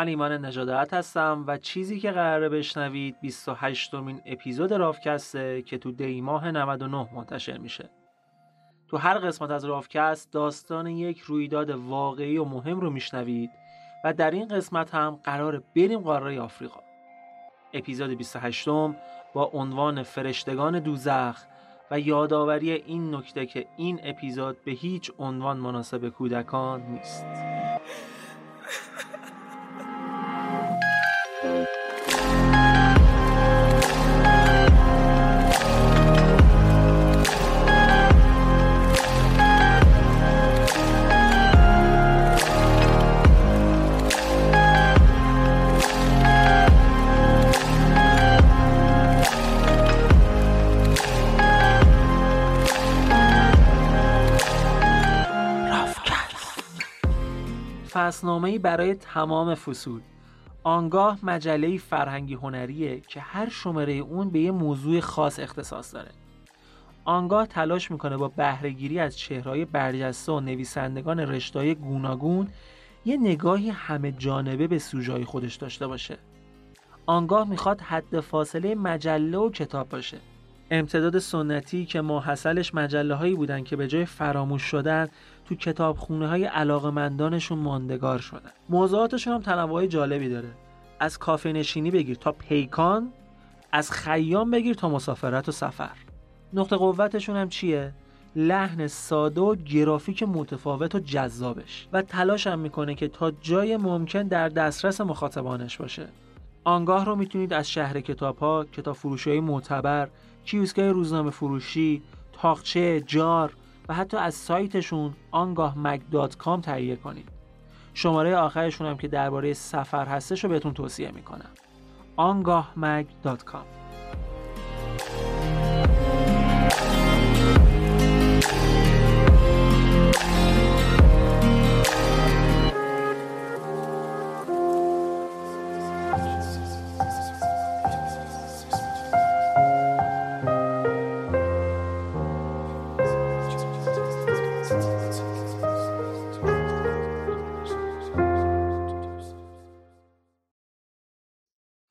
من ایمان نجادت هستم و چیزی که قراره بشنوید 28 مین اپیزود رافکسته که تو دی ماه 99 منتشر میشه. تو هر قسمت از رافکست داستان یک رویداد واقعی و مهم رو میشنوید و در این قسمت هم قرار بریم قاره آفریقا. اپیزود 28 با عنوان فرشتگان دوزخ و یادآوری این نکته که این اپیزود به هیچ عنوان مناسب کودکان نیست. فصلنامه‌ای برای تمام فصول. آنگاه مجله فرهنگی هنریه که هر شماره اون به یه موضوع خاص اختصاص داره. آنگاه تلاش می‌کنه با بهرهگیری از چهرهای برجسته و نویسندگان رشتههای گوناگون یه نگاهی همه جانبه به سوژای خودش داشته باشه. آنگاه می‌خواد حد فاصله مجله و کتاب باشه. امتداد سنتی که ماحصلش مجله هایی بودن که به جای فراموش شدن تو کتابخونه های علاقمندانشون ماندگار شدن. موضوعاتشون هم تنوع جالبی داره. از کافه نشینی بگیر تا پیکان از خیام بگیر تا مسافرت و سفر. نقطه قوتشون هم چیه؟ لحن ساده و گرافیک متفاوت و جذابش. و تلاش هم می‌کنه که تا جای ممکن در دسترس مخاطبانش باشه. آنگاه رو می‌تونید از شهر کتاب ها، کتاب فروشی معتبر، کیوسکای روزنامه فروشی، تاقچه، جار و حتی از سایتشون آنگاه mag dot com تهیه کنید. شماره آخرشون هم که درباره سفر هستش رو بهتون توصیه می‌کنم. آنگاه mag dot com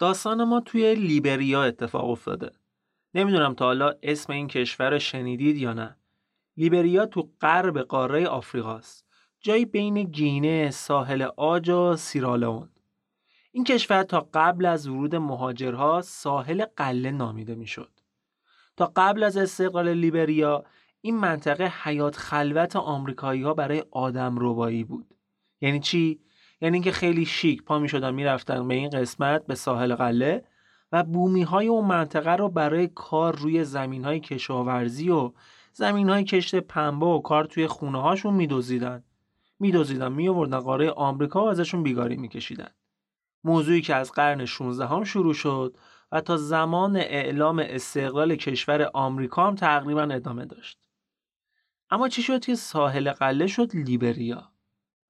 داستان ما توی لیبریا اتفاق افتاده. نمی‌دونم تا حالا اسم این کشور شنیدید یا نه. لیبریا تو غرب قاره آفریقاست. جایی بین گینه ساحل آج و سیرالون این کشور تا قبل از ورود مهاجرها ساحل قله نامیده می‌شد. تا قبل از استقلال لیبریا این منطقه حیات خلوت آمریکایی ها برای آدم روبایی بود. یعنی چی؟ یعنی اینکه خیلی شیک پا می شدن می‌رفتن به این قسمت به ساحل قله و بومی های اون منطقه رو برای کار روی زمین های کشاورزی و زمین های کشت پنبه و کار توی خونه هاشون میدوزیدن. میدوزیدن میآوردن قاره آمریکا و ازشون بیگاری میکشیدن. موضوعی که از قرن 16 هم شروع شد و تا زمان اعلام استقلال کشور آمریکا هم تقریبا ادامه داشت. اما چی شد که ساحل قله شد؟ لیبریا.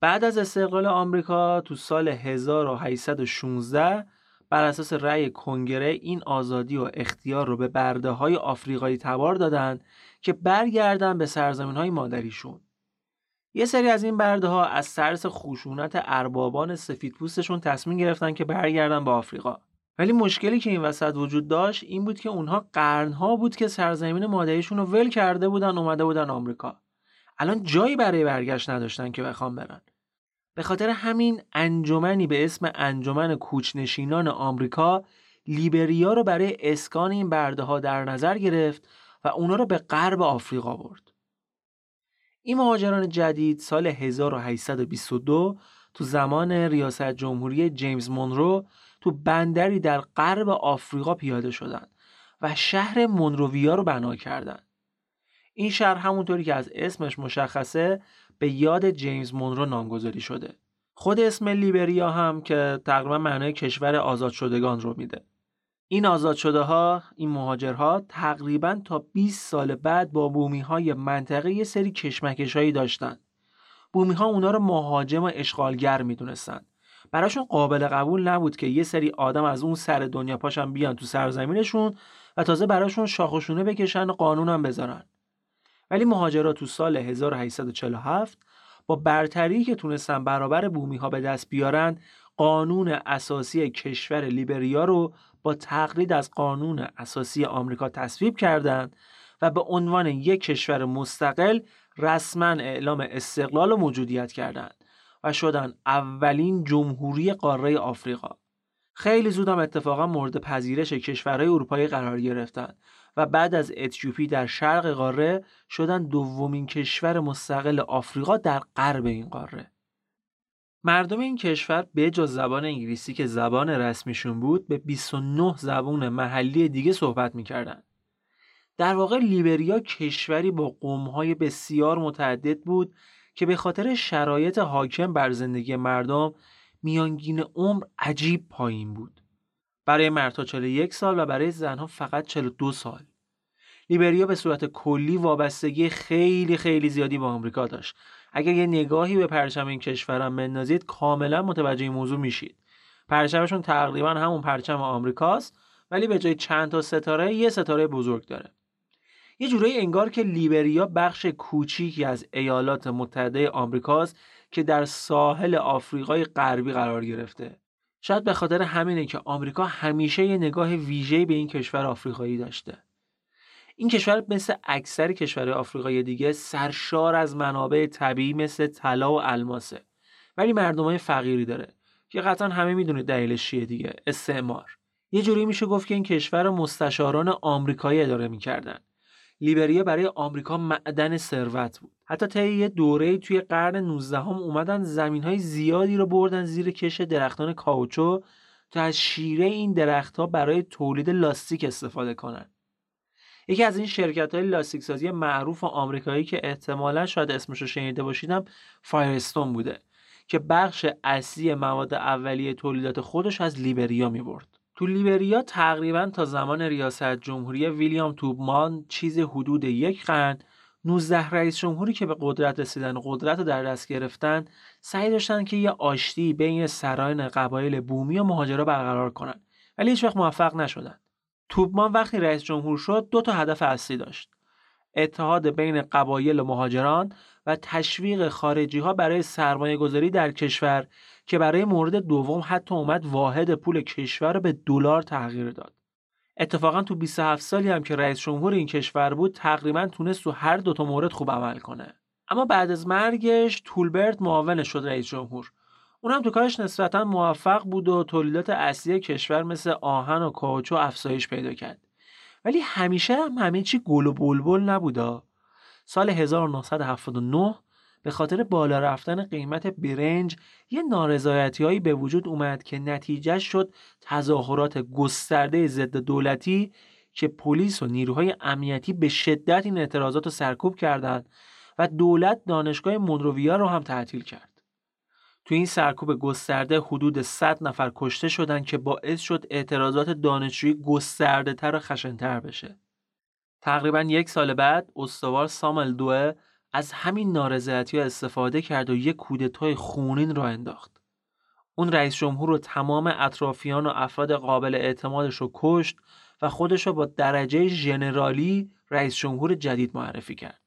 بعد از استقلال آمریکا تو سال 1816 بر اساس رأی کنگره این آزادی و اختیار رو به برده های آفریقایی تبار دادن که برگردن به سرزمین های مادریشون. یه سری از این برده ها از ترس خشونت اربابان سفید پوستشون تصمیم گرفتن که برگردن به آفریقا. ولی مشکلی که این وسط وجود داشت این بود که اونها قرنها بود که سرزمین مادریشون رو ول کرده بودن اومده بودن آمریکا. الان جایی برای برگشت نداشتن که بخوام برن. به خاطر همین انجمنی به اسم انجمن کوچنشینان آمریکا لیبریا رو برای اسکان این برده ها در نظر گرفت و اونا رو به غرب آفریقا برد. این مهاجران جدید سال 1822 تو زمان ریاست جمهوری جیمز مونرو تو بندری در غرب آفریقا پیاده شدند و شهر مونروویا رو بنا کردند. این شهر همونطوری که از اسمش مشخصه به یاد جیمز مونرو نامگذاری شده. خود اسم لیبریا هم که تقریبا معنای کشور آزاد شدگان رو میده. این آزاد شده ها، این مهاجرها تقریبا تا 20 سال بعد با بومی های منطقه یه سری کشمکش هایی داشتن. بومی ها اونا رو مهاجم و اشغالگر می‌دونستن. براشون قابل قبول نبود که یه سری آدم از اون سر دنیا پاشن بیان تو سرزمینشون و تازه براشون شاخشونه بکشن و قانونم بذارن. ولی مهاجرات تو سال 1847 با برتری که تونستن برابر بومی ها به دست بیارن قانون اساسی کشور لیبریا رو با تقلید از قانون اساسی آمریکا تصویب کردند و به عنوان یک کشور مستقل رسما اعلام استقلال و موجودیت کردند و شدن اولین جمهوری قاره آفریقا. خیلی زود هم اتفاقا مورد پذیرش کشورهای اروپایی قرار گرفتند و بعد از اتیوپی در شرق قاره شدن دومین کشور مستقل آفریقا در غرب این قاره. مردم این کشور به جز زبان انگلیسی که زبان رسمیشون بود به 29 زبان محلی دیگه صحبت می‌کردن. در واقع لیبریا کشوری با قومهای بسیار متعدد بود که به خاطر شرایط حاکم بر زندگی مردم میانگین عمر عجیب پایین بود. برای مردها 41 سال و برای زنها فقط 42 سال. لیبریا به صورت کلی وابستگی خیلی خیلی زیادی با آمریکا داشت. اگر یه نگاهی به پرچم این کشورم بندازید کاملا متوجه این موضوع میشید. پرچمشون تقریبا همون پرچم آمریکاست ولی به جای چند تا ستاره یه ستاره بزرگ داره. یه جورایی انگار که لیبریا بخش کوچیکی از ایالات متحده آمریکاست که در ساحل آفریقای غربی قرار گرفته. شاید به خاطر همینه که آمریکا همیشه یه نگاه ویژه‌ای به این کشور آفریقایی داشته. این کشور مثل اکثر کشورهای آفریقایی دیگه سرشار از منابع طبیعی مثل طلا و الماسه. ولی مردمای فقیری داره که قطعا همه می‌دونید دلیلش چیه دیگه استعمار. یه جوری میشه گفت که این کشور مستشاران آمریکایی اداره می‌کردن. لیبریا برای آمریکا معدن ثروت بود حتی طی یه دوره توی قرن 19 هم اومدن زمین های زیادی رو بردن زیر کش درختان کاوچو تا از شیره این درختها برای تولید لاستیک استفاده کنن یکی از این شرکت های لاستیک سازی معروف آمریکایی که احتمالا شاید اسمش رو شنیده باشیدم فایرستون بوده که بخش اصلی مواد اولیه تولیدات خودش از لیبریا می برد. تو لیبریا تقریبا تا زمان ریاست جمهوری ویلیام توبمان چیز حدود یک قرن 19 رئیس جمهوری که به قدرت رسیدن قدرت رو در دست گرفتن سعی داشتن که یه آشتی بین سران قبایل بومی و مهاجرا برقرار کنن. ولی هیچ وقت موفق نشدن. توبمان وقتی رئیس جمهور شد دو تا هدف اصلی داشت. اتحاد بین قبایل و مهاجران و تشویق خارجی ها برای سرمایه گذاری در کشور که برای مورد دوم حتی اومد واحد پول کشور رو به دلار تغییر داد. اتفاقا تو 27 سالی هم که رئیس جمهور این کشور بود تقریبا تونست تو هر دوتا مورد خوب عمل کنه. اما بعد از مرگش تولبرت معاونش شد رئیس جمهور. اونم تو کارش نسبتا موفق بود و تولیدات اصلی کشور مثل آهن و کاوچو افزایش پیدا کرد. ولی همیشه هم همه چی گل و بلبل نبودا. سال 1979 به خاطر بالا رفتن قیمت برنج یه نارضایتی هایی به وجود اومد که نتیجه شد تظاهرات گسترده ضد دولتی که پلیس و نیروهای امنیتی به شدت این اعتراضات رو سرکوب کردند و دولت دانشگاه مونروویا رو هم تعطیل کرد. تو این سرکوب گسترده حدود 100 نفر کشته شدند که باعث شد اعتراضات دانشجویی گسترده تر و خشنتر بشه. تقریبا یک سال بعد استوار سامل دوه از همین نارضایتی استفاده کرد و یک کودتای خونین را انداخت. اون رئیس جمهور و تمام اطرافیان و افراد قابل اعتمادش رو کشت و خودش رو با درجه ژنرالی رئیس جمهور جدید معرفی کرد.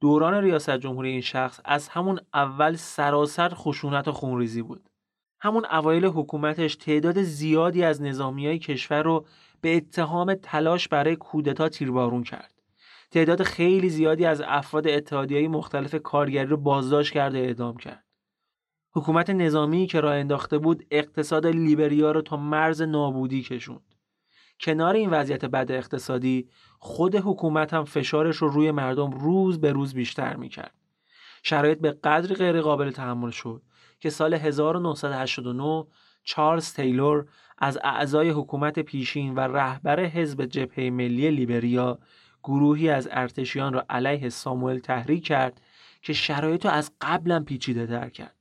دوران ریاست جمهوری این شخص از همون اول سراسر خشونت و خونریزی بود. همون اوایل حکومتش تعداد زیادی از نظامی های کشور رو به اتهام تلاش برای کودتا تیربارون کرد. تعداد خیلی زیادی از افراد اتحادیه مختلف کارگری رو بازداشت کرد و اعدام کرد. حکومت نظامی که راه انداخته بود اقتصاد لیبریا رو تا مرز نابودی کشوند. کنار این وضعیت بد اقتصادی خود حکومت هم فشارش رو روی مردم روز به روز بیشتر می‌کرد. شرایط به قدری غیر قابل تحمل شد که سال 1989 چارلز تیلور از اعضای حکومت پیشین و رهبر حزب جبهه ملی لیبریا گروهی از ارتشیان را علیه ساموئل تحریک کرد که شرایط رو از قبلا پیچیده تر کرد.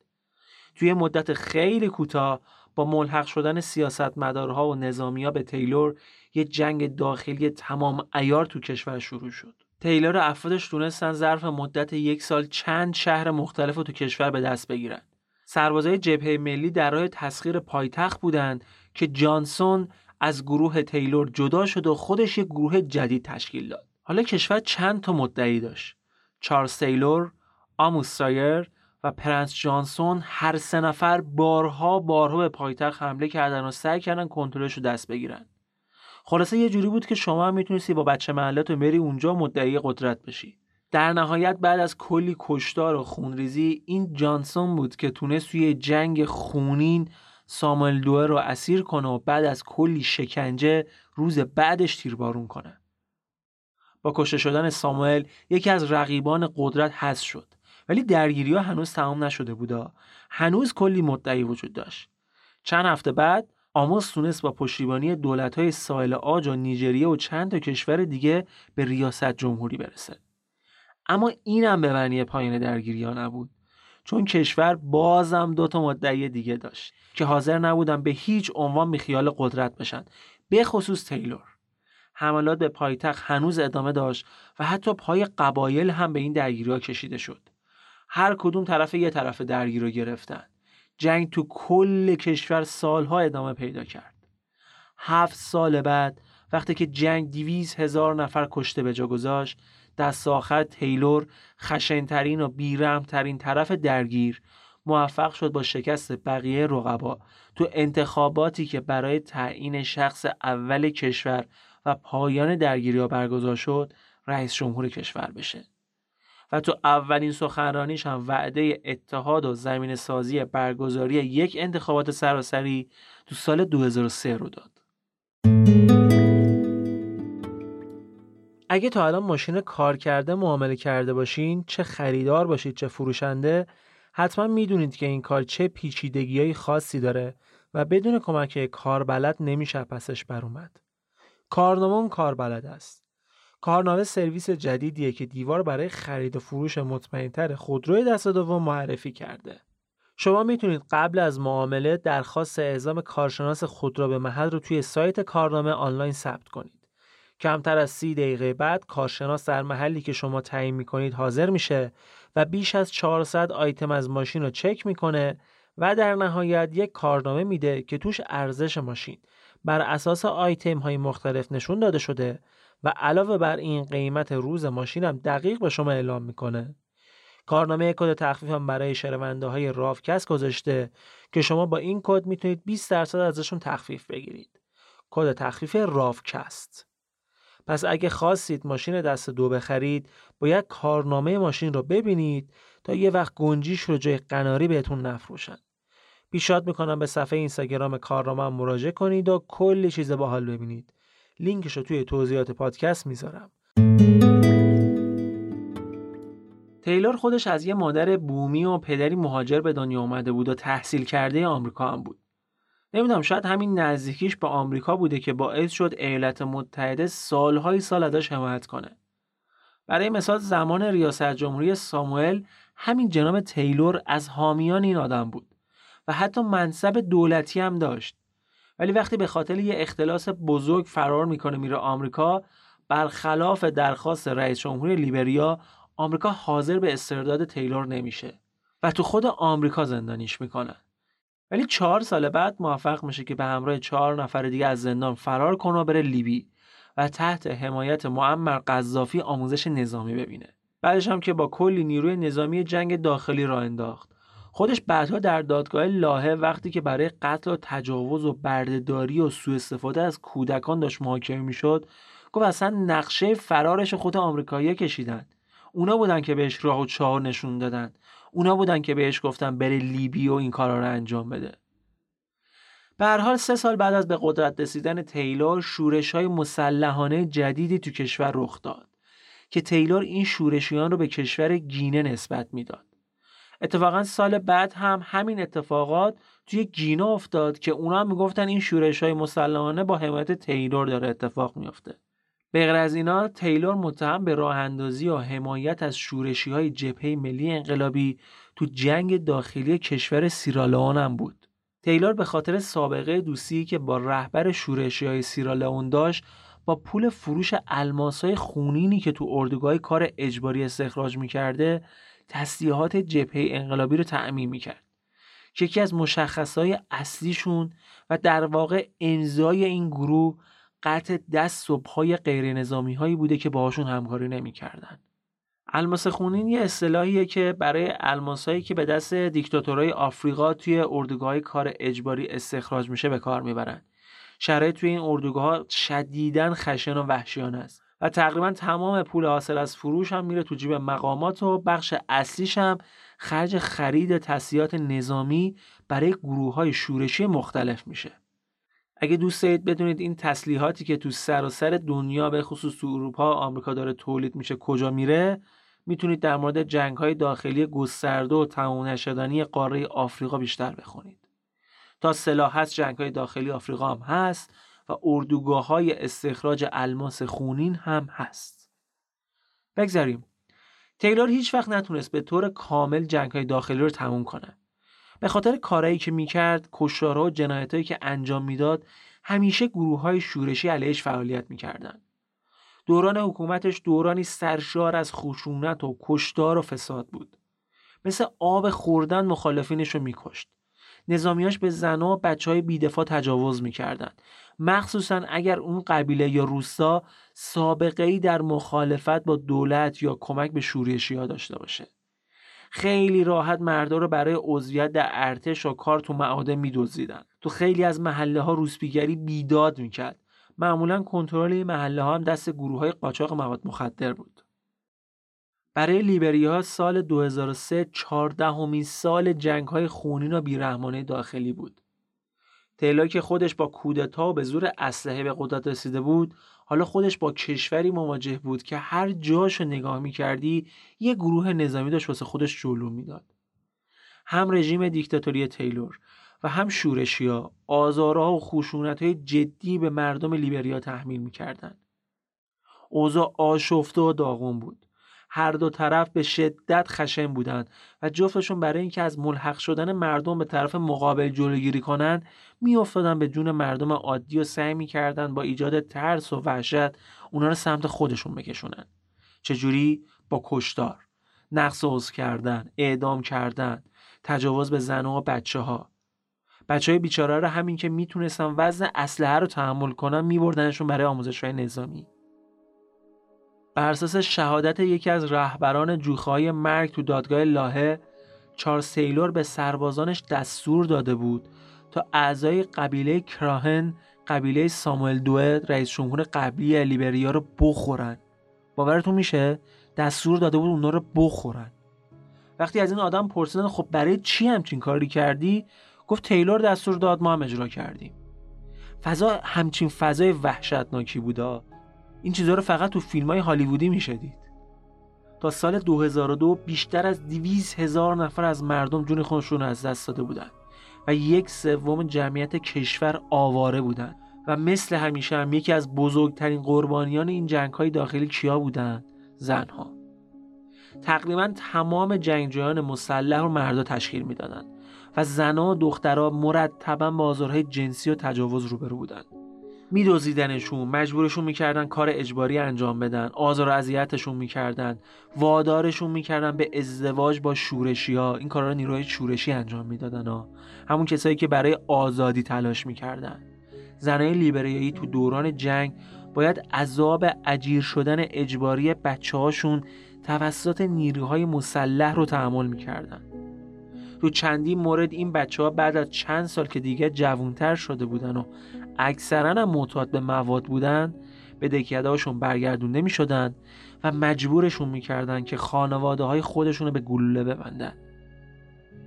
توی مدت خیلی کوتاه با ملحق شدن سیاستمدارها و نظامیا به تیلور یه جنگ داخلی تمام ایار تو کشور شروع شد. تیلور و افرادش تونستن ظرف مدت یک سال چند شهر مختلف رو تو کشور به دست بگیرن. سربازای جبهه ملی در راه تسخیر پایتخت بودند که جانسون از گروه تیلور جدا شد و خودش یک گروه جدید تشکیل داد. حالا کشور چند تا مدعی داشت. چارلز تیلور، آموس سایر و پرنس جانسون هر سه نفر بارها بارها به پایتخت حمله کردن و سعی کردن کنترلش رو دست بگیرن. خلاصه یه جوری بود که شما هم می‌تونستی با بچه محلت و بری اونجا مدعی قدرت بشی. در نهایت بعد از کلی کشتار و خونریزی این جانسون بود که تونست توی جنگ خونین ساموئل دوه رو اسیر کنه و بعد از کلی شکنجه روز بعدش تیربارون کنه. با کشته شدن ساموئل یکی از رقیبان قدرت حذف شد. ولی درگیری ها هنوز تمام نشده بودا. هنوز کلی مدعی وجود داشت. چند هفته بعد آموس تونست با پشتیبانی دولت های ساحل آج و نیجریه و چند تا کشور دیگه به ریاست جمهوری برسه. اما اینم به معنی پایین درگیری ها نبود. چون کشور بازم دو تا مدعی دیگه داشت که حاضر نبودن به هیچ عنوان میخیال قدرت بشن به خصوص تیلور. حملات به پایتخت هنوز ادامه داشت و حتی پای قبایل هم به این درگیری کشیده شد. هر کدوم طرف یه طرف درگیری رو گرفتن. جنگ تو کل کشور سالها ادامه پیدا کرد. هفت سال بعد وقتی که جنگ دیویز هزار نفر کشته به جا گذاشت دست آخر تیلور خشنترین و بیرمترین طرف درگیر موفق شد با شکست بقیه رقبا تو انتخاباتی که برای تعیین شخص اول کشور و پایان درگیری ها برگزار شد رئیس جمهور کشور بشه و تو اولین سخنرانیش هم وعده اتحاد و زمین سازی برگزاری یک انتخابات سراسری تو سال 2003 رو داد. اگه تا الان ماشین کار کرده معامله کرده باشین چه خریدار باشید چه فروشنده حتما می‌دونید که این کار چه پیچیدگی خاصی داره و بدون کمک کاربلد نمیشه پسش بر اومد. کارنامه کار بلد است. کارنامه سرویس جدیدیه که دیوار برای خرید و فروش مطمئنتر خودروی دست دوم معرفی کرده. شما می‌تونید قبل از معامله درخواست اعزام کارشناس خودرو به محل رو توی سایت کارنامه آنلاین ثبت کنید. کمتر از سی دقیقه بعد کارشناس در محلی که شما تعیین می‌کنید حاضر میشه و بیش از 400 آیتم از ماشین رو چک می‌کنه و در نهایت یک کارنامه میده که توش ارزش ماشین بر اساس آیتم های مختلف نشون داده شده و علاوه بر این قیمت روز ماشین هم دقیق به شما اعلام می‌کنه کارنامه کد تخفیف هم برای شنونده های رافکست گذاشته که شما با این کد می‌تونید 20 درصد ازشون تخفیف بگیرید. کد تخفیف رافکست. پس اگه خواستید ماشین دست دو بخرید باید کارنامه ماشین رو ببینید تا یه وقت گنجیش رو جای قناری بهتون نفروشن. پیشنهاد می‌کنم به صفحه اینستاگرام کارنامه مراجعه کنید و کلی چیز باحال ببینید. لینکش رو توی توضیحات پادکست می‌ذارم. تیلور خودش از یه مادر بومی و پدری مهاجر به دنیا آمده بود و تحصیل کرده آمریکا هم بود. نمی‌دونم شاید همین نزدیکیش به آمریکا بوده که باعث شد ایالات متحده سالهای سال ازش حمایت کنه. برای مثال زمان ریاست جمهوری ساموئل همین جناب تیلور از حامیان این آدم بود و حتی منصب دولتی هم داشت. ولی وقتی به خاطر یه اختلاس بزرگ فرار می‌کنه میره آمریکا برخلاف درخواست رئیس جمهوری لیبریا آمریکا حاضر به استرداد تیلور نمیشه و تو خود آمریکا زندانیش می‌کنن ولی چهار سال بعد موفق میشه که به همراه چهار نفر دیگه از زندان فرار کنه و بره لیبی و تحت حمایت معمر قذافی آموزش نظامی ببینه. بعدش هم که با کلی نیروی نظامی جنگ داخلی را انداخت. خودش بعدها در دادگاه لاهه وقتی که برای قتل و تجاوز و بردهداری و سوء استفاده از کودکان داشت محاکمه می‌شد گفت اصلا نقشه فرارش خود آمریکایی‌ها کشیدن. اونا بودن که بهش راه و چهار نشون دادن. اونا بودن که بهش گفتن بره لیبی و این کارا رو انجام بده. به هر حال سه سال بعد از به قدرت رسیدن تیلور شورش های مسلحانه جدیدی تو کشور رخ داد که تیلور این شورشیان رو به کشور گینه نسبت می‌داد. اتفاقا سال بعد هم همین اتفاقات توی گینا افتاد که اونا هم می‌گفتن این شورش های مسلحانه با حمایت تیلور داره اتفاق میافته. به از اینا تیلور متهم به راه اندازی و حمایت از شورشی های جبهه ملی انقلابی تو جنگ داخلی کشور سیرالئون هم بود. تیلور به خاطر سابقه دوستی که با رهبر شورشی های سیرالئون داشت با پول فروش های خونینی که تو اردوگاه کار اجباری استخراج می‌کرده تسلیحات جبهه انقلابی رو تأمین می‌کرد که یکی از مشخصهای اصلیشون و در واقع امضای این گروه قطع دست و پای غیر نظامی هایی بوده که باهاشون همکاری نمی‌کردن. الماس خونین یه اصطلاحیه که برای الماسایی که به دست دیکتاتورهای آفریقا توی اردوگاه کار اجباری استخراج میشه به کار می‌برن. شرایط توی این اردوگاه ها شدیداً خشن و وحشیانه است و تقریبا تمام پول حاصل از فروش هم میره تو جیب مقامات و بخش اصلیش هم خرج خرید تسلیحات نظامی برای گروه های شورشی مختلف میشه. اگه دوست دارید بدونید این تسلیحاتی که تو سراسر سر دنیا به خصوص تو اروپا و آمریکا داره تولید میشه کجا میره می‌تونید در مورد جنگ های داخلی گسترده و تمام نشدنی قاره آفریقا بیشتر بخونید. تا سلاح هست جنگ های داخلی آفریقا هم هست و اردوگاه های استخراج الماس خونین هم هست. بگذاریم. تیلور هیچ وقت نتونست به طور کامل جنگ های داخلی رو تموم کنه. به خاطر کارهایی که می‌کرد کشتارها و جنایتهایی که انجام می‌داد همیشه گروه های شورشی علیهش فعالیت می‌کردند. دوران حکومتش دورانی سرشار از خشونت و کشتار و فساد بود. مثل آب خوردن مخالفینش رو میکشت. نظامیاش به زنها و بچه های بیدفاع تجاوز می‌کردند. مخصوصا اگر اون قبیله یا روستا سابقه ای در مخالفت با دولت یا کمک به شورشی ها داشته باشه. خیلی راحت مردا رو برای عضویت در ارتش و کار تو معادن میدزدیدن. تو خیلی از محله ها روسپیگری بیداد می‌کرد. معمولا کنترل محله ها هم دست گروه های قاچاق مواد مخدر بود. برای لیبریا سال 2003 چهاردهمین سال جنگ های خونین و بیرحمانه داخلی بود. تیلا که خودش با کودتا و به زور اسلحه به قدرت رسیده بود حالا خودش با کشوری مواجه بود که هر جاشو نگاه می‌کردی یه گروه نظامی داشت واسه خودش جلو می‌داد. هم رژیم دیکتاتوری تیلور و هم شورشیا آزارها و خشونت های جدی به مردم لیبریا تحمیل می‌کردند اوضاع آشفته و داغون بود. هر دو طرف به شدت خشن بودند و جفتشون برای اینکه از ملحق شدن مردم به طرف مقابل جلوگیری کنند میافتادن به جون مردم عادی و سعی می‌کردند با ایجاد ترس و وحشت اونا رو سمت خودشون بکشونن. چجوری؟ با کشتار. نقص عضو کردن اعدام کردن تجاوز به زن و بچه ها بچه های بیچاره رو همین که می‌تونستن وزن اسلحه رو تحمل کنن میبردنشون برای آموزش های نظامی. بر اساس شهادت یکی از رهبران جوخهای مرگ تو دادگاه لاهه چارلز سیلور به سربازانش دستور داده بود تا اعضای قبیله کراهن قبیله ساموئل دوئد رئیس جمهور قبلی لیبریا رو بخورن. باورتون میشه؟ دستور داده بود اونا رو بخورن. وقتی از این آدم پرسیدن خب برای چی همچین کاری کردی؟ گفت تیلور دستور داد ما هم اجرا کردیم. فضا همچین فضای وحشتناکی بودا این چیزها رو فقط تو فیلم های هالیوودی میشه دید تا سال 2002 بیشتر از 200 هزار نفر از مردم جون خودشون از دست داده بودند و یک سوم جمعیت کشور آواره بودند و مثل همیشه هم یکی از بزرگترین قربانیان این جنگ های داخلی کیا بودند زنها. تقریبا تمام جنگجویان مسلح رو مردا تشکیل می‌دادند و زنها و دخترها مرتبا با آزارهای جنسی و تجاوز روبرو بودند میدوزیدنشون مجبورشون می‌کردن کار اجباری انجام بدن آزار و اذیتشون می‌کردن وادارشون می‌کردن به ازدواج با شورشی ها این کارا رو نیروهای شورشی انجام می‌دادن ها. همون کسایی که برای آزادی تلاش می‌کردن. زنای لیبریایی تو دوران جنگ باید عذاب اجیر شدن اجباری بچه هاشون توسط نیروهای مسلح رو تحمل می‌کردن. تو چندی مورد این بچه ها بعد از چند سال که دیگه جوونتر شده بودن و اکثرا هم معتاد به مواد بودن به دکیدهاشون برگردونده می شدن و مجبورشون می‌کردن که خانواده های خودشون رو به گلوله ببندن.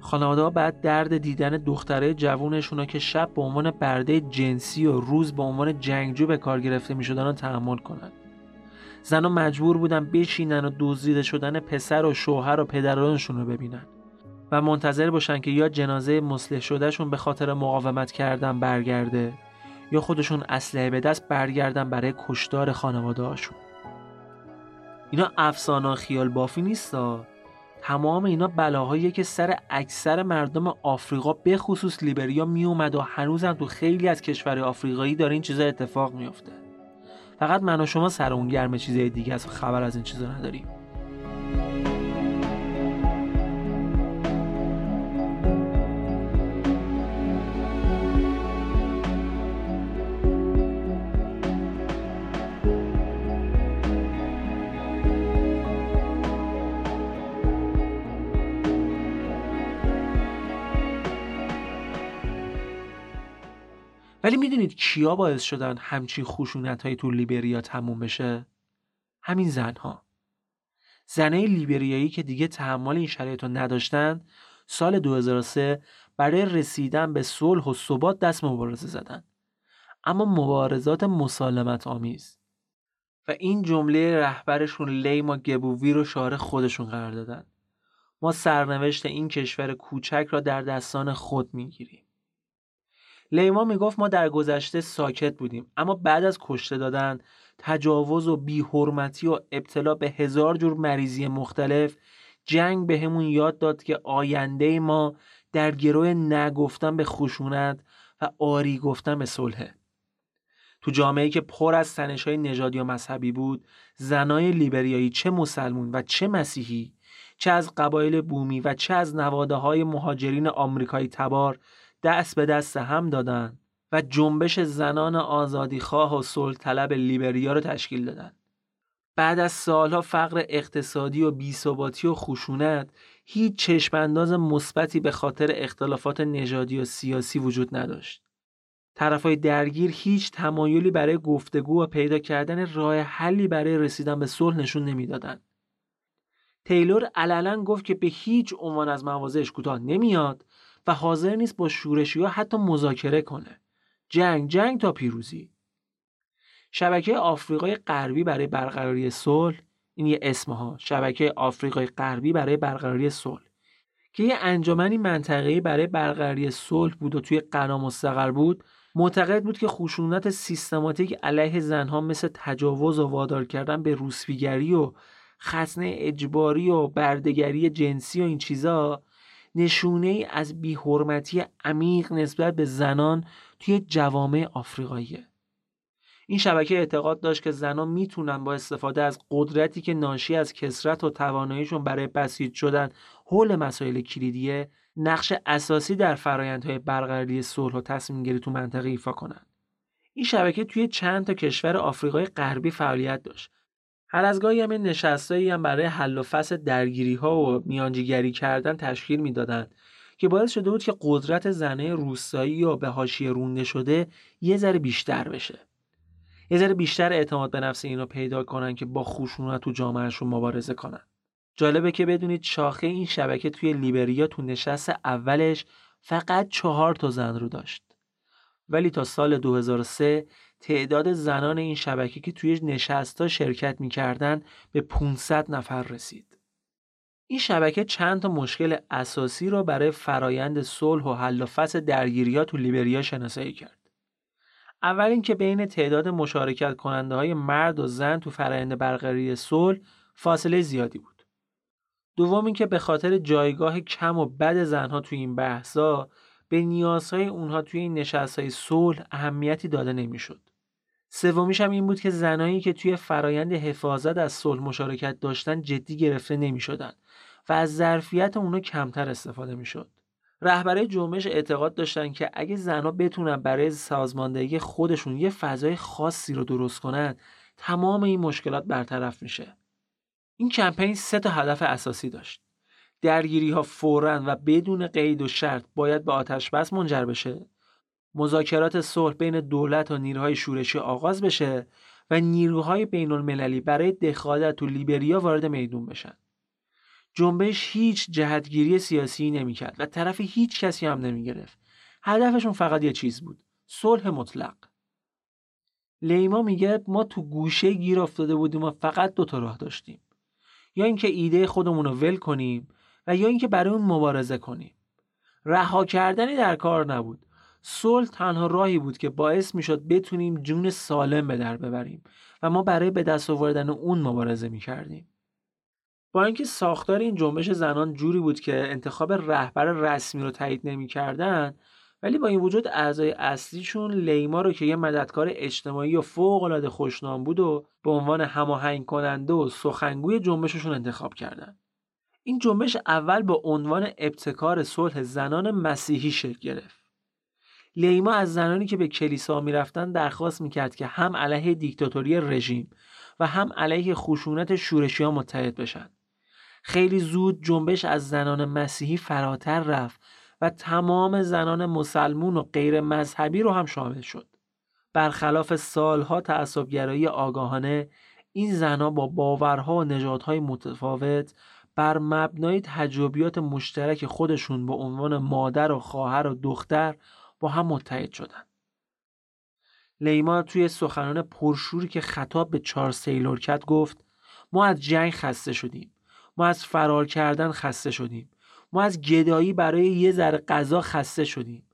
خانواده ها بعد درد دیدن دختره جوونشون که شب به عنوان برده جنسی و روز به عنوان جنگجو به کار گرفته می شدن رو تحمل کنن. زنها مجبور بودن بشینن و دزدیده شدن پسر و شوهر و پدرانشون رو ببینن و منتظر باشن که یا جنازه مسلح شدهشون به خاطر مقاومت کردن برگرده یا خودشون اسلحه به دست برگردن برای کشتار خانواده هاشون اینا افسانه خیال بافی نیستا؟ تمام اینا بلاهایی که سر اکثر مردم آفریقا به خصوص لیبریا می اومد و هنوزم تو خیلی از کشور آفریقایی داره این چیزا اتفاق میافته. فقط من و شما سر اون گرم چیزای دیگه از خبر از این چیزا نداریم. می‌دونید کیا باعث شدن همچین خشونت های تو لیبریا تموم بشه؟ همین زنها. زنهای لیبریایی که دیگه تحمل این شرایط رو نداشتن سال 2003 برای رسیدن به صلح و ثبات دست مبارزه زدن. اما مبارزات مسالمت آمیز و این جمله رهبرشون لیما گبووی رو شعار خودشون قرار دادن. ما سرنوشت این کشور کوچک را در دستان خود می‌گیریم. لیما می‌گفت ما در گذشته ساکت بودیم اما بعد از کشته دادن تجاوز و بیحرمتی و ابتلا به هزار جور مریضی مختلف جنگ به همون یاد داد که آینده ما در گروه نگفتن به خشونت و آری گفتن به صلحه تو جامعه که پر از سنش های نژادی و مذهبی بود زنای لیبریایی چه مسلمون و چه مسیحی چه از قبایل بومی و چه از نواده های مهاجرین آمریکایی تبار دست به دست هم دادن و جنبش زنان آزادیخواه و صلح طلب لیبریا رو تشکیل دادن. بعد از سالها فقر اقتصادی و بیثباتی و خشونت هیچ چشمانداز مثبتی به خاطر اختلافات نژادی و سیاسی وجود نداشت. طرفای درگیر هیچ تمایلی برای گفتگو و پیدا کردن راه حلی برای رسیدن به صلح نشون نمی‌دادند. تیلور علنا گفت که به هیچ عنوان از مواضعش کوتاه نمیاد حاضر نیست با شورشی ها حتی مذاکره کنه. جنگ جنگ تا پیروزی. شبکه آفریقای غربی برای برقراری صلح. این یه اسم ها شبکه آفریقای غربی برای برقراری صلح. که یه انجمنی منطقه‌ای برای برقراری صلح بود و توی غنا مستقر بود معتقد بود که خشونت سیستماتیک علیه زنها مثل تجاوز و وادار کردن به روسفیگری و خصنه اجباری و بردگری جنسی و این چیزا نشونه ای از بیحرمتی عمیق نسبت به زنان توی جوامع آفریقاییه این شبکه اعتقاد داشت که زنان می‌تونن با استفاده از قدرتی که ناشی از کسرت و تواناییشون برای بسیج شدن حول مسائل کلیدیه نقش اساسی در فرایندهای برقراری صلح و تصمیم گیری تو منطقه ایفا کنند. این شبکه توی چند تا کشور آفریقای غربی فعالیت داشت هر از گاهی هم نشستایی هم برای حل و فصل درگیری ها و میانجیگری کردن تشکیل می‌دادند که باعث شده بود که قدرت زنه روستایی و به حاشیه رونده شده یه ذره بیشتر بشه. یه ذره بیشتر اعتماد به نفس اینو پیدا کنن که با خشونت تو جامعهشون مبارزه کنن. جالبه که بدونید شاخه این شبکه توی لیبریا تو نشست اولش فقط چهار تا زن رو داشت. ولی تا سال 2003 تعداد زنان این شبکه که توی نشستا شرکت می‌کردن به 500 نفر رسید. این شبکه چند تا مشکل اساسی را برای فرایند صلح و حل و فصل درگیریات تو لیبریا شناسایی کرد. اول اینکه بین تعداد مشارکت کننده های مرد و زن تو فرایند برقراری صلح فاصله زیادی بود. دوم اینکه به خاطر جایگاه کم و بد زنها تو این بحثا به نیازهای اونها توی این نشستهای صلح اهمیتی داده نمی‌شد. سومیش هم این بود که زنایی که توی فرایند حفاظت از صلح مشارکت داشتن جدی گرفته نمی شدن و از ظرفیت اونا کمتر استفاده می شد. رهبرای جنبش اعتقاد داشتن که اگه زنها بتونن برای سازماندهی خودشون یه فضای خاصی رو درست کنن تمام این مشکلات برطرف میشه. این کمپین سه تا هدف اساسی داشت. درگیری ها فوراً و بدون قید و شرط باید به آتش بس منجر بشه مذاکرات صلح بین دولت و نیروهای شورشی آغاز بشه و نیروهای بین المللی برای دخالت تو لیبریا وارد میدون بشن. جنبش هیچ جهتگیری سیاسی نمی‌کرد و طرف هیچ کسی هم نمی‌گرفت. هدفشون فقط یه چیز بود. صلح مطلق. لیما میگه ما تو گوشه گیر افتاده بودیم و فقط دو تا راه داشتیم. یا اینکه ایده خودمون رو ول کنیم و یا اینکه برای اون مبارزه کنیم. رها کردنی در کار نبود. صلح تنها راهی بود که باعث می‌شد بتونیم جون سالم به در ببریم و ما برای به دست آوردن اون مبارزه می‌کردیم. با اینکه ساختار این جنبش زنان جوری بود که انتخاب رهبر رسمی رو تایید نمی‌کردن ولی با این وجود اعضای اصلیشون لیما رو که یه مددکار اجتماعی و فوق العاده خوشنام بود و به عنوان هماهنگ کننده و سخنگوی جنبششون انتخاب کردن. این جنبش اول با عنوان ابتکار صلح زنان مسیحی شکل گرفت. لیما از زنانی که به کلیسا می‌رفتن درخواست می‌کرد که هم علیه دیکتاتوری رژیم و هم علیه خشونت شورشی ها متحد بشن. خیلی زود جنبش از زنان مسیحی فراتر رفت و تمام زنان مسلمون و غیر مذهبی رو هم شامل شد. برخلاف سالها تعصبگرایی آگاهانه این زنها با باورها و نژادهای متفاوت بر مبنای تجربیات مشترک خودشون به عنوان مادر و خواهر و دختر با هم متحد شدن. لیما توی سخنان پرشوری که خطاب به چارلز تیلور کرد گفت ما از جنگ خسته شدیم. ما از فرار کردن خسته شدیم. ما از گدایی برای یه ذره غذا خسته شدیم.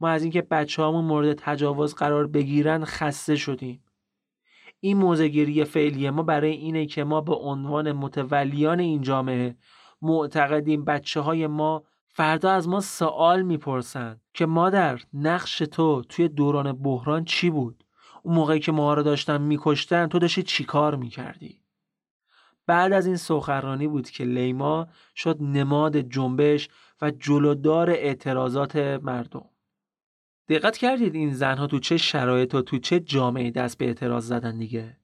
ما از اینکه بچه همون مورد تجاوز قرار بگیرن خسته شدیم. این موزگیری فعلی ما برای اینه که ما به عنوان متولیان این جامعه معتقدیم بچه های ما فردا از ما سوال می‌پرسن که مادر نقش تو توی دوران بحران چی بود؟ اون موقعی که ما رو داشتن میکشتن تو داشتی چی کار می‌کردی؟ بعد از این سخنرانی بود که لیما شد نماد جنبش و جلودار اعتراضات مردم. دقت کردید این زنها تو چه شرایط و تو چه جامعه دست به اعتراض زدن دیگه؟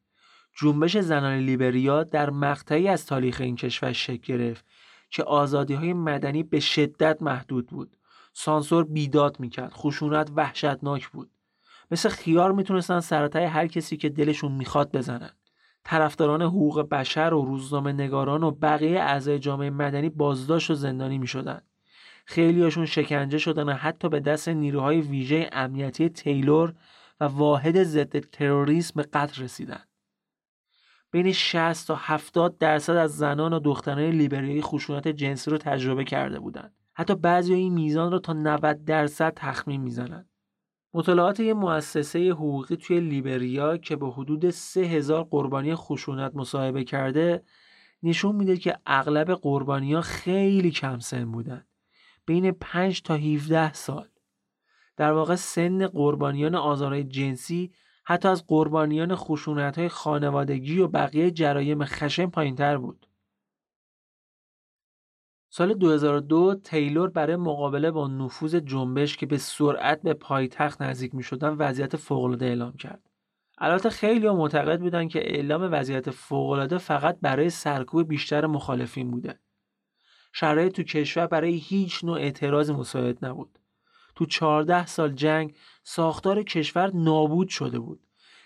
جنبش زنان لیبریا در مقطعی از تاریخ این کشور شکل گرفت که آزادی های مدنی به شدت محدود بود. سانسور بیداد می‌کرد خشونت وحشتناک بود. مثل خیار می‌تونستن سرطای هر کسی که دلشون می‌خواد بزنن. طرفداران حقوق بشر و روزنامه نگاران و بقیه اعضای جامعه مدنی بازداشت و زندانی می‌شدن. خیلیاشون شکنجه شدن و حتی به دست نیروهای ویژه امنیتی تیلور و واحد ضد تروریسم قتل رسیدن. بین 60 تا 70 درصد از زنان و دختران لیبریایی خشونت جنسی رو تجربه کرده بودند. حتی بعضی این میزان رو تا 90 درصد تخمین می‌زنند. مطالعات یک مؤسسه حقوقی توی لیبریا که به حدود 3000 قربانی خشونت مصاحبه کرده نشون میده که اغلب قربانی ها خیلی کم سن بودن. بین 5 تا 17 سال. در واقع سن قربانیان آزارهای جنسی حتی از قربانیان خشونت های خانوادگی و بقیه جرایم خشن پایین تر بود. سال 2002 تیلور برای مقابله با نفوذ جنبش که به سرعت به پایتخت نزدیک می شدن وضعیت فوق‌العاده اعلام کرد. البته خیلی معتقد بودن که اعلام وضعیت فوقالعاده فقط برای سرکوب بیشتر مخالفین بوده. شرایط تو کشور برای هیچ نوع اعتراض مساعد نبود. تو 14 سال جنگ ساختار کشور نابود شده بود.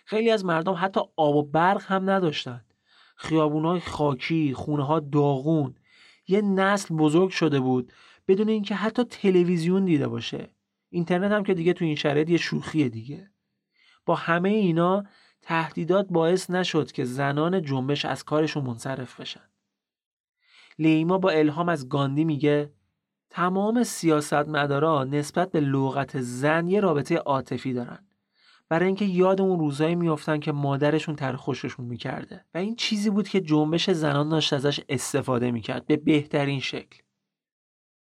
خیلی از مردم حتی آب و برق هم نداشتند. خیابونای خاکی، خونه ها داغون، یه نسل بزرگ شده بود بدون اینکه حتی تلویزیون دیده باشه. اینترنت هم که دیگه تو این شرایط یه شوخیه دیگه. با همه اینا تهدیدات باعث نشد که زنان جنبش از کارشون منصرف بشن. لیما با الهام از گاندی میگه تمام سیاستمدارا نسبت به لغت زن یه رابطه عاطفی دارن. برای اینکه یاد اون روزایی میافتن که مادرشون تر خوششون می‌کرده و این چیزی بود که جنبش زنان داشت ازش استفاده می‌کرد به بهترین شکل.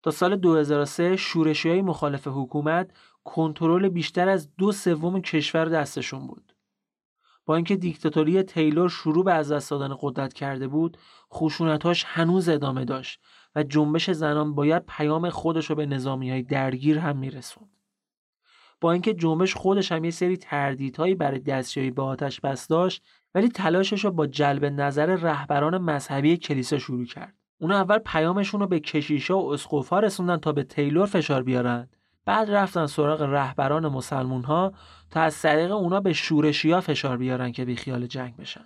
تا سال 2003 شورشی های مخالف حکومت کنترل بیشتر از دو سوم کشور دستشون بود. با اینکه دیکتاتوری تیلور شروع به از دست دادن قدرت کرده بود، خشونتاش هنوز ادامه داشت و جنبش زنان باید پیام خودش رو به نظامی های درگیر هم میرسوند. با اینکه جنبش خودش هم یه سری تردیدهایی برای دستیابی به آتش بس داشت ولی تلاشش رو با جلب نظر رهبران مذهبی کلیسا شروع کرد. اونا اول پیامشون رو به کشیشا و اسقفا رسوندن تا به تیلور فشار بیارن بعد رفتن سراغ رهبران مسلمون ها تا از طریق اونا به شورشی فشار بیارن که بی خیال جنگ بشن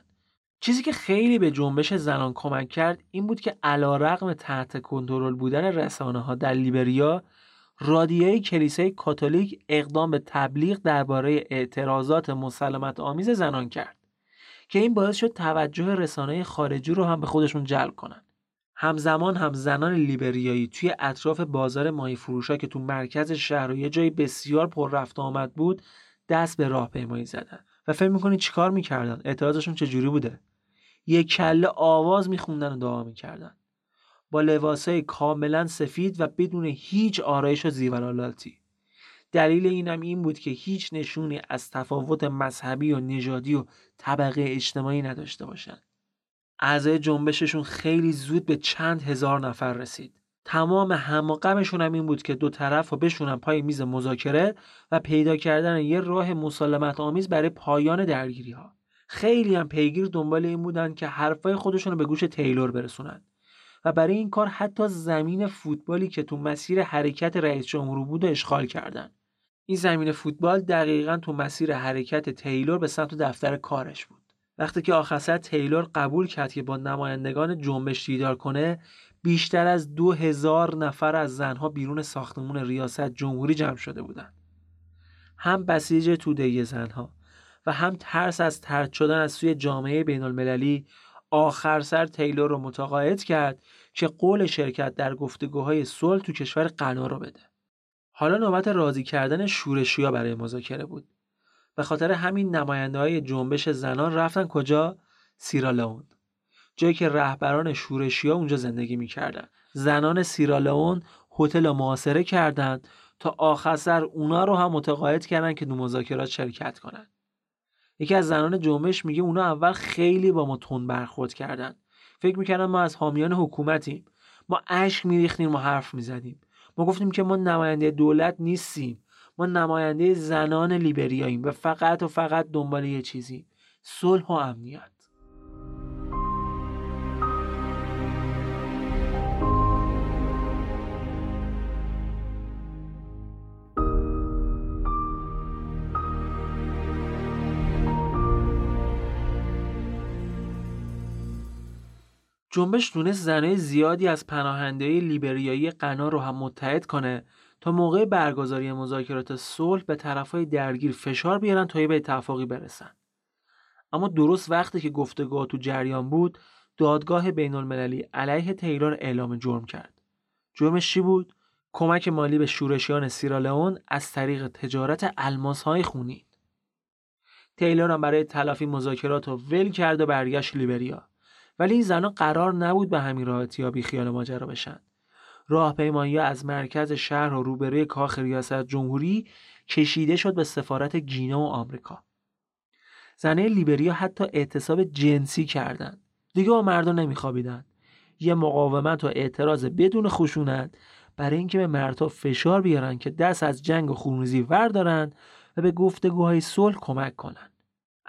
چیزی که خیلی به جنبش زنان کمک کرد این بود که علا رقم تحت کنترل بودن رسانه ها در لیبریا رادیوی کلیسای کاتولیک اقدام به تبلیغ درباره اعتراضات مسلمت آمیز زنان کرد که این باعث شد توجه رسانه خارجی رو هم به خودشون جلب کنند. همزمان هم زنان لیبریایی توی اطراف بازار ماهی فروشا که تو مرکز شهر و یه جای بسیار پر رفت آمد بود دست به راهپیمایی زدن و فکر می‌کنی چیکار می‌کردن اعتراضشون چجوری بوده یک کله آواز میخوندن و دعا می‌کردن. با لباسای کاملا سفید و بدون هیچ آرایش و زیورالاتی دلیل اینم این بود که هیچ نشونی از تفاوت مذهبی و نژادی و طبقه اجتماعی نداشته باشند. اعضای جنبششون خیلی زود به چند هزار نفر رسید. تمام هم هم این بود که دو طرف رو بشونن پای میز مذاکره و پیدا کردن یه راه مسالمت آمیز برای پایان درگیری ها خیلی هم پیگیر دنبال این بودن که حرفای خودشون رو به گوش تیلور برسونن. و برای این کار حتی زمین فوتبالی که تو مسیر حرکت رئیس جمهور بود اشغال کردن. این زمین فوتبال دقیقا تو مسیر حرکت تیلور به سمت دفتر کارش بود. وقتی که آخر تیلور قبول کرد که با نمایندگان جنبش دیدار کنه بیشتر از دو هزار نفر از زنها بیرون ساختمون ریاست جمهوری جمع شده بودند. هم بسیج توده زنها. هم ترس از ترد شدن از سوی جامعه بین المللی آخر سر تیلور رو متقاعد کرد که قول شرکت در گفتگوهای صلح تو کشور غنا رو بده. حالا نوبت راضی کردن شورشیا برای مذاکره بود. به خاطر همین نماینده های جنبش زنان رفتن کجا؟ سیرالئون جایی که رهبران شورشی ها اونجا زندگی می‌کردن زنان سیرالئون هتل رو کردند تا آخر سر اونا رو هم متقاعد کردن که دو مذاکرات شرکت کنن یکی از زنان جنبش میگه اونا اول خیلی با ما تون برخورد کردن. فکر می‌کردن ما از حامیان حکومتیم. ما اشک میریختیم و حرف می‌زدیم. ما گفتیم که ما نماینده دولت نیستیم. ما نماینده زنان لیبریاییم و فقط و فقط دنبال یه چیزی صلح و امنیت. جنبش تونست زنای زیادی از پناهنده لیبریایی غنا رو هم متحد کنه تا موقع برگزاری مذاکرات صلح به طرفهای درگیر فشار بیارن تا به اتفاقی برسن. اما درست وقتی که گفتگاه تو جریان بود دادگاه بین المللی علیه تیلور اعلام جرم کرد. جرمش چی بود؟ کمک مالی به شورشیان سیرالئون از طریق تجارت الماس های خونین. تیلور هم برای تلافی مذاکرات رو ول کرد و برگشت لیبریا. ولی این زنها قرار نبود به همین راحتی ها بیخیال ماجرا بشن راهپیمایی از مرکز شهر و روبروی کاخ ریاست جمهوری کشیده شد به سفارت گینا و آمریکا. زنه لیبریا حتی اعتصاب جنسی کردند. دیگه با مردم نمیخوابیدن. یه مقاومت و اعتراض بدون خشونت برای اینکه به مردها فشار بیارن که دست از جنگ و خونریزی وردارن و به گفتگوهای صلح کمک کنند.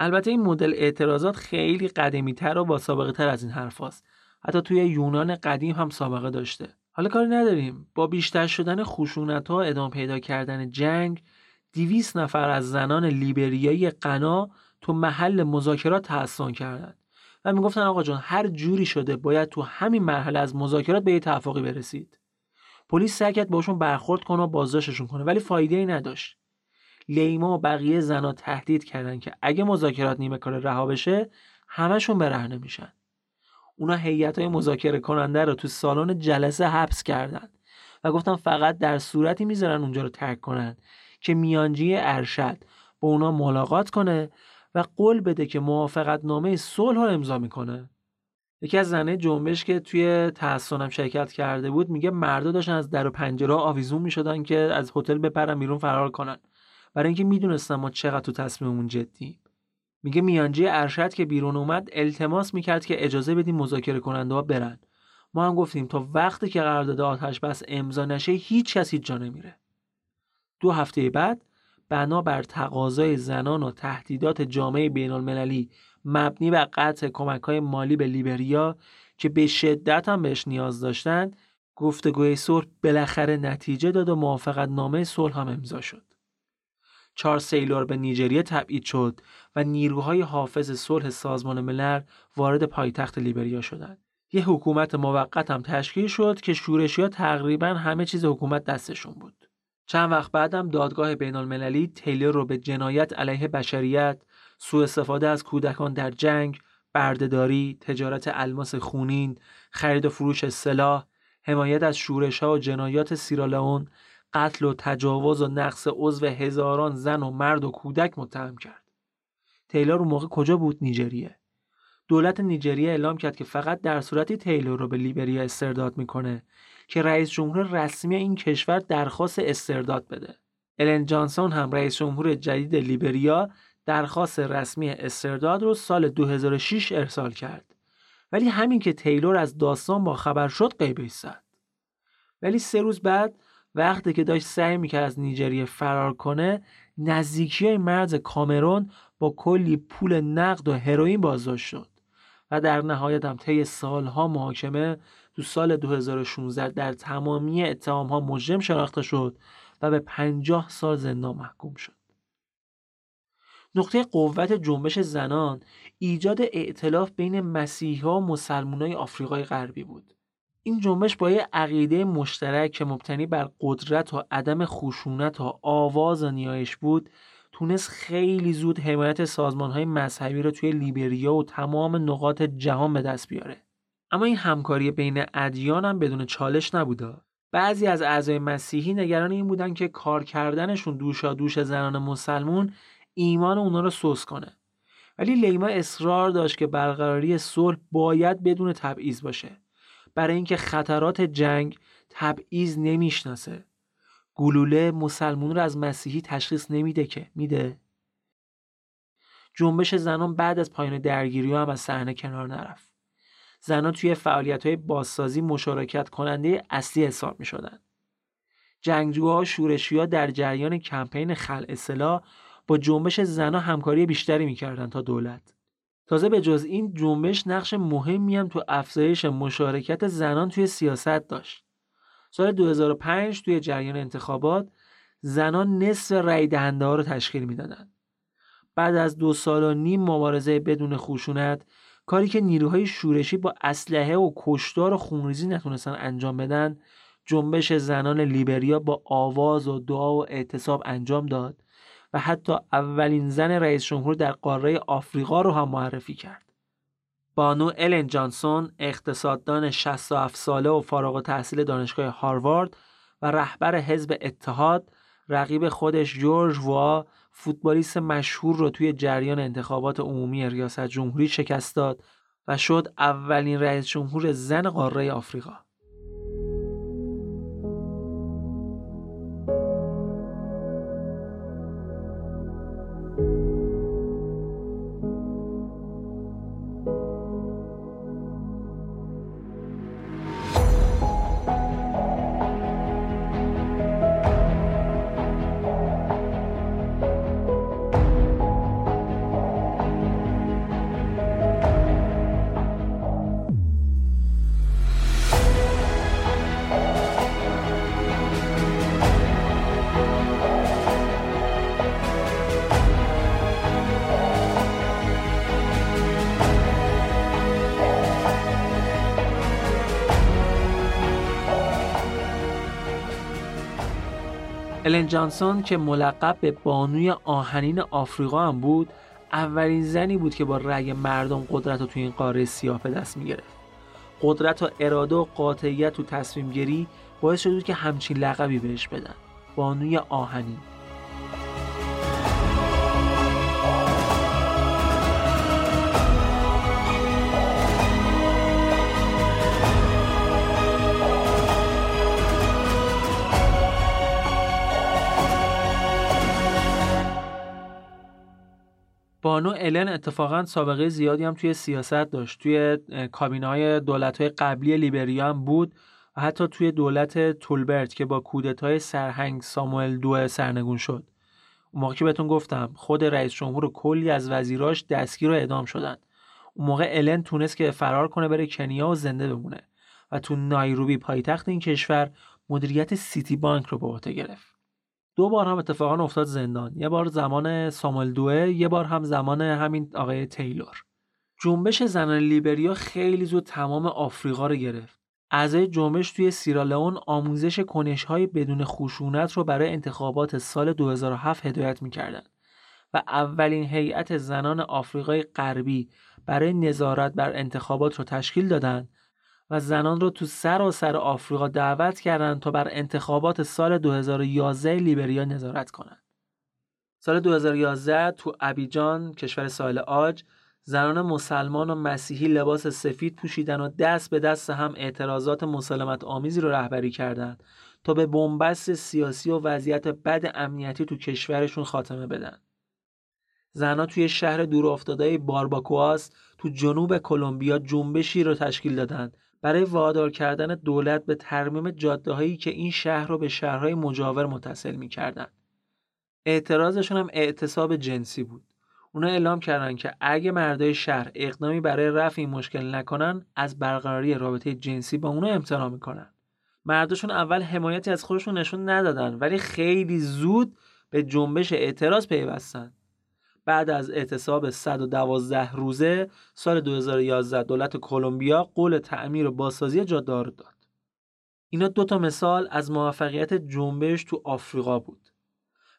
البته این مدل اعتراضات خیلی قدیمی تر و با سابقه تر از این حرف هست. حتی توی یونان قدیم هم سابقه داشته. حالا کاری نداریم. با بیشتر شدن خشونت ها ادامه پیدا کردن جنگ دیویس نفر از زنان لیبریایی قنا تو محل مذاکرات تحسن کردند. و می‌گفتن آقا جان هر جوری شده باید تو همین مرحله از مذاکرات به یه توافقی برسید. پلیس سعی کرد باشون برخورد کنه و بازداشتشون کنه ولی فایده ای نداشت. لیما و بقیه زنا تهدید کردن که اگه مذاکرات نیمه کار رها بشه همشون برهنه میشن. اونا هیئت های مذاکره کننده رو تو سالن جلسه حبس کردن و گفتن فقط در صورتی می‌ذارن اونجا رو ترک کنن که میانجی ارشد با اونا ملاقات کنه و قول بده که موافقت نامه صلح رو امضا می‌کنه. یکی از زنه جنبش که توی تحسنم شرکت کرده بود میگه مردا داشتن از در و پنجره آویزون می‌شدن که از هتل بپرن بیرون فرار کنن. برای اینکه می‌دونستن ما چقدر تو تصمیممون جدی. میگه میانجی ارشد که بیرون اومد التماس می‌کرد که اجازه بدیم مذاکره کننده ها برن. ما هم گفتیم تا وقتی که قرارداد آتش بس امضا نشه هیچ کسی جا نمیره. دو هفته بعد بر تقاضای زنان و تهدیدات جامعه بین المللی مبنی بر قطع کمک های مالی به لیبریا که به شدت هم بهش نیاز داشتند گفتگوی صلح بالاخره نتیجه داد و موافقت نامه صلح هم امضا شد. چهار سیلور به نیجریه تبعید شد و نیروهای حافظ صلح سازمان ملل وارد پایتخت لیبریا شدند. یه حکومت موقت هم تشکیل شد که شورشی ها تقریبا همه چیز حکومت دستشون بود. چند وقت بعدم دادگاه بین المللی تیلر رو به جنایت علیه بشریت، سوء استفاده از کودکان در جنگ، بردهداری، تجارت الماس خونین، خرید و فروش سلاح، حمایت از شورش ها و جنایات سیرالئون، قتل و تجاوز و نقص عضو هزاران زن و مرد و کودک متهم کرد. تیلور موقع کجا بود نیجریه؟ دولت نیجریه اعلام کرد که فقط در صورتی تیلور رو به لیبریا استرداد می‌کنه که رئیس جمهور رسمی این کشور درخواست استرداد بده. الن جانسون هم رئیس جمهور جدید لیبریا درخواست رسمی استرداد رو سال 2006 ارسال کرد. ولی همین که تیلور از داستان با خبر شد قیب زد. ولی سه روز بعد وقتی که داشت سعی می‌کرد از نیجریه فرار کنه نزدیکی های مرز کامرون با کلی پول نقد و هروئین بازداشت شد و در نهایت هم طی سالها محاکمه تو سال 2016 در تمامی اتهام ها مجرم شناخته شد و به 50 سال زندان محکوم شد. نقطه قوت جنبش زنان ایجاد ائتلاف بین مسیحی ها و مسلمان های آفریقای غربی بود. این جنبش با یه عقیده مشترک که مبتنی بر قدرت و عدم خشونت و آواز و نیایش بود تونست خیلی زود حمایت سازمان های مذهبی رو توی لیبریا و تمام نقاط جهان به دست بیاره. اما این همکاری بین ادیان هم بدون چالش نبوده. بعضی از اعضای مسیحی نگران این بودن که کار کردنشون دوشا دوش زنان مسلمون ایمان اونا رو سوس کنه. ولی لیما اصرار داشت که برقراری صلح باید بدون تبعیض باشه. برای اینکه خطرات جنگ تبعیض نمی‌شناسه. گلوله مسلمون رو از مسیحی تشخیص نمیده که میده. جنبش زنان بعد از پایان درگیری هم از صحنه کنار نرفت. زنان توی فعالیت های بازسازی مشارکت کننده اصلی حساب می شدن. جنگجوها شورشی در جریان کمپین خل اصلاح با جنبش زنان همکاری بیشتری می‌کردند تا دولت. تازه به جز این جنبش نقش مهمی هم تو افزایش مشارکت زنان توی سیاست داشت. سال 2005 توی جریان انتخابات زنان نصف رأی دهنده ها رو تشکیل می‌دادند. بعد از دو سال و نیم مبارزه بدون خشونت کاری که نیروهای شورشی با اسلحه و کشتار و خونریزی نتونستن انجام بدن جنبش زنان لیبریا با آواز و دعا و اعتصاب انجام داد و حتی اولین زن رئیس جمهور در قاره آفریقا رو هم معرفی کرد. بانو الن جانسون اقتصاددان 67 ساله و فارغ التحصیل دانشگاه هاروارد و رهبر حزب اتحاد رقیب خودش جورج وا فوتبالیست مشهور رو توی جریان انتخابات عمومی ریاست جمهوری شکست داد و شد اولین رئیس جمهور زن قاره آفریقا. جانسون که ملقب به بانوی آهنین آفریقا هم بود اولین زنی بود که با رأی مردم قدرت رو توی این قاره سیاه به دست می‌گرفت. قدرت و اراده و قاطعیت تو تصمیم گیری باعث شد که همچین لقبی بهش بدن. بانوی آهنین. بانو الن اتفاقا سابقه زیادی هم توی سیاست داشت. توی کابینه های دولت های قبلی لیبریا هم بود و حتی توی دولت تولبرت که با کودتای سرهنگ ساموئل دو سرنگون شد. اون موقع که بهتون گفتم خود رئیس جمهور و کلی از وزیراش دستگیر و اعدام شدن. اون موقع الن تونست که فرار کنه بره کنیا و زنده بمونه و تو نایروبی پایتخت این کشور مدیریت سیتی بانک رو به عهده گرفت. دو بار هم اتفاقا افتاد زندان. یه بار زمان ساموئل دوه یه بار هم زمان همین آقای تیلور. جنبش زنان لیبریا خیلی زود تمام آفریقا رو گرفت. اعضای جنبش توی سیرالئون آموزش کنشهای بدون خشونت رو برای انتخابات سال 2007 هدایت می‌کردند و اولین هیئت زنان آفریقای غربی برای نظارت بر انتخابات رو تشکیل دادند و زنان رو تو سراسر آفریقا دعوت کردند تا بر انتخابات سال 2011 لیبریا نظارت کنند. سال 2011 تو ابیجان کشور ساحل آج زنان مسلمان و مسیحی لباس سفید پوشیدن و دست به دست هم اعتراضات مسالمت آمیزی رو رهبری کردند تا به بنبست سیاسی و وضعیت بد امنیتی تو کشورشون خاتمه بدن. زنها توی شهر دور افتاده بارباکواس تو جنوب کلمبیا جنبشی رو تشکیل دادند برای وادار کردن دولت به ترمیم جاده هایی که این شهر رو به شهرهای مجاور متصل می کردن. اعتراضشون هم اعتصاب جنسی بود. اونا اعلام کردن که اگه مردای شهر اقدامی برای رفع این مشکل نکنن از برقراری رابطه جنسی با اونا امتناع می‌کنن. مرداشون اول حمایتی از خودشون نشون ندادن ولی خیلی زود به جنبش اعتراض پیوستن. بعد از اعتصاب 112 روزه سال 2011 دولت کلمبیا قول تعمیر و بازسازی جاده داد. اینا دو تا مثال از موفقیت جنبش تو آفریقا بود.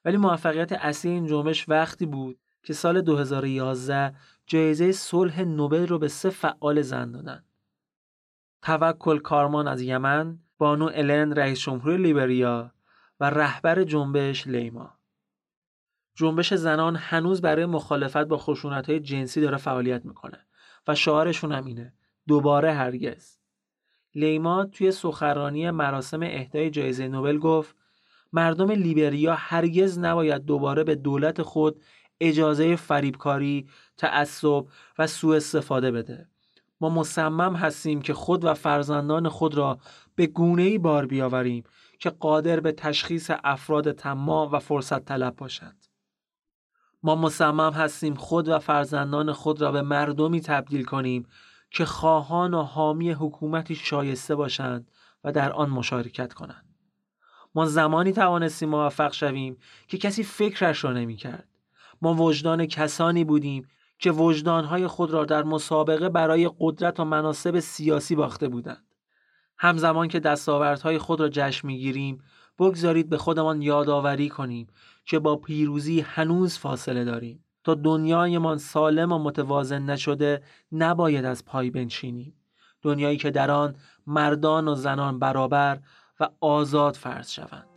ولی موفقیت اصلی این جنبش وقتی بود که سال 2011 جایزه صلح نوبل رو به سه فعال زن دادن. توکل کارمان از یمن، بانو الن رئیس جمهور لیبریا و رهبر جنبش لیما. جنبش زنان هنوز برای مخالفت با خشونت های جنسی داره فعالیت می‌کنه و شعارشون هم اینه دوباره هرگز لیما توی سخرانی مراسم اهدای جایزه نوبل گفت مردم لیبریا هرگز نباید دوباره به دولت خود اجازه فریبکاری، تعصب و سوء استفاده بده. ما مصمم هستیم که خود و فرزندان خود را به گونه ای بار بیاوریم که قادر به تشخیص افراد تمام و فرصت طلب باشند. ما مصمم هستیم خود و فرزندان خود را به مردمی تبدیل کنیم که خواهان و حامی حکومتی شایسته باشند و در آن مشارکت کنند. ما زمانی توانستیم موفق شویم که کسی فکرش را نمی کرد. ما وجدان کسانی بودیم که وجدانهای خود را در مسابقه برای قدرت و مناسب سیاسی باخته بودند. همزمان که دستاوردهای خود را جشن می‌گیریم بگذارید به خودمان یادآوری کنیم که با پیروزی هنوز فاصله داریم. تا دنیایمان سالم و متوازن نشده نباید از پای بنشینیم. دنیایی که در آن مردان و زنان برابر و آزاد فرض شوند.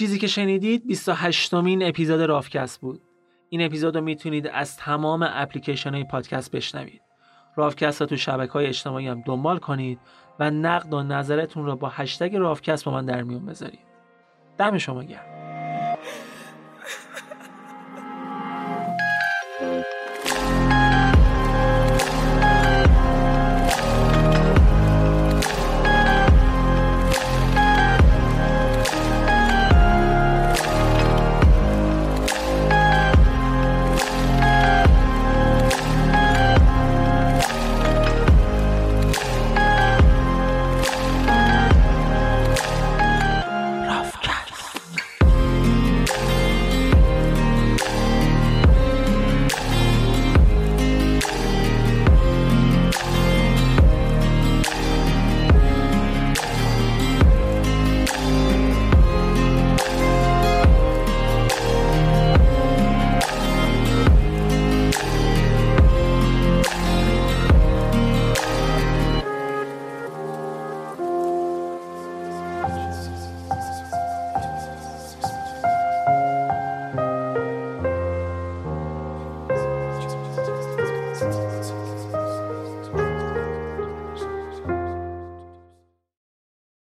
چیزی که شنیدید 28 مین اپیزود رافکست بود. این اپیزود رو می‌تونید از تمام اپلیکیشن های پادکست بشنوید. رافکست رو تو شبکه های اجتماعی هم دنبال کنید و نقد و نظرتون رو با هشتگ رافکست با من در میون بذارید. دم شما گرم.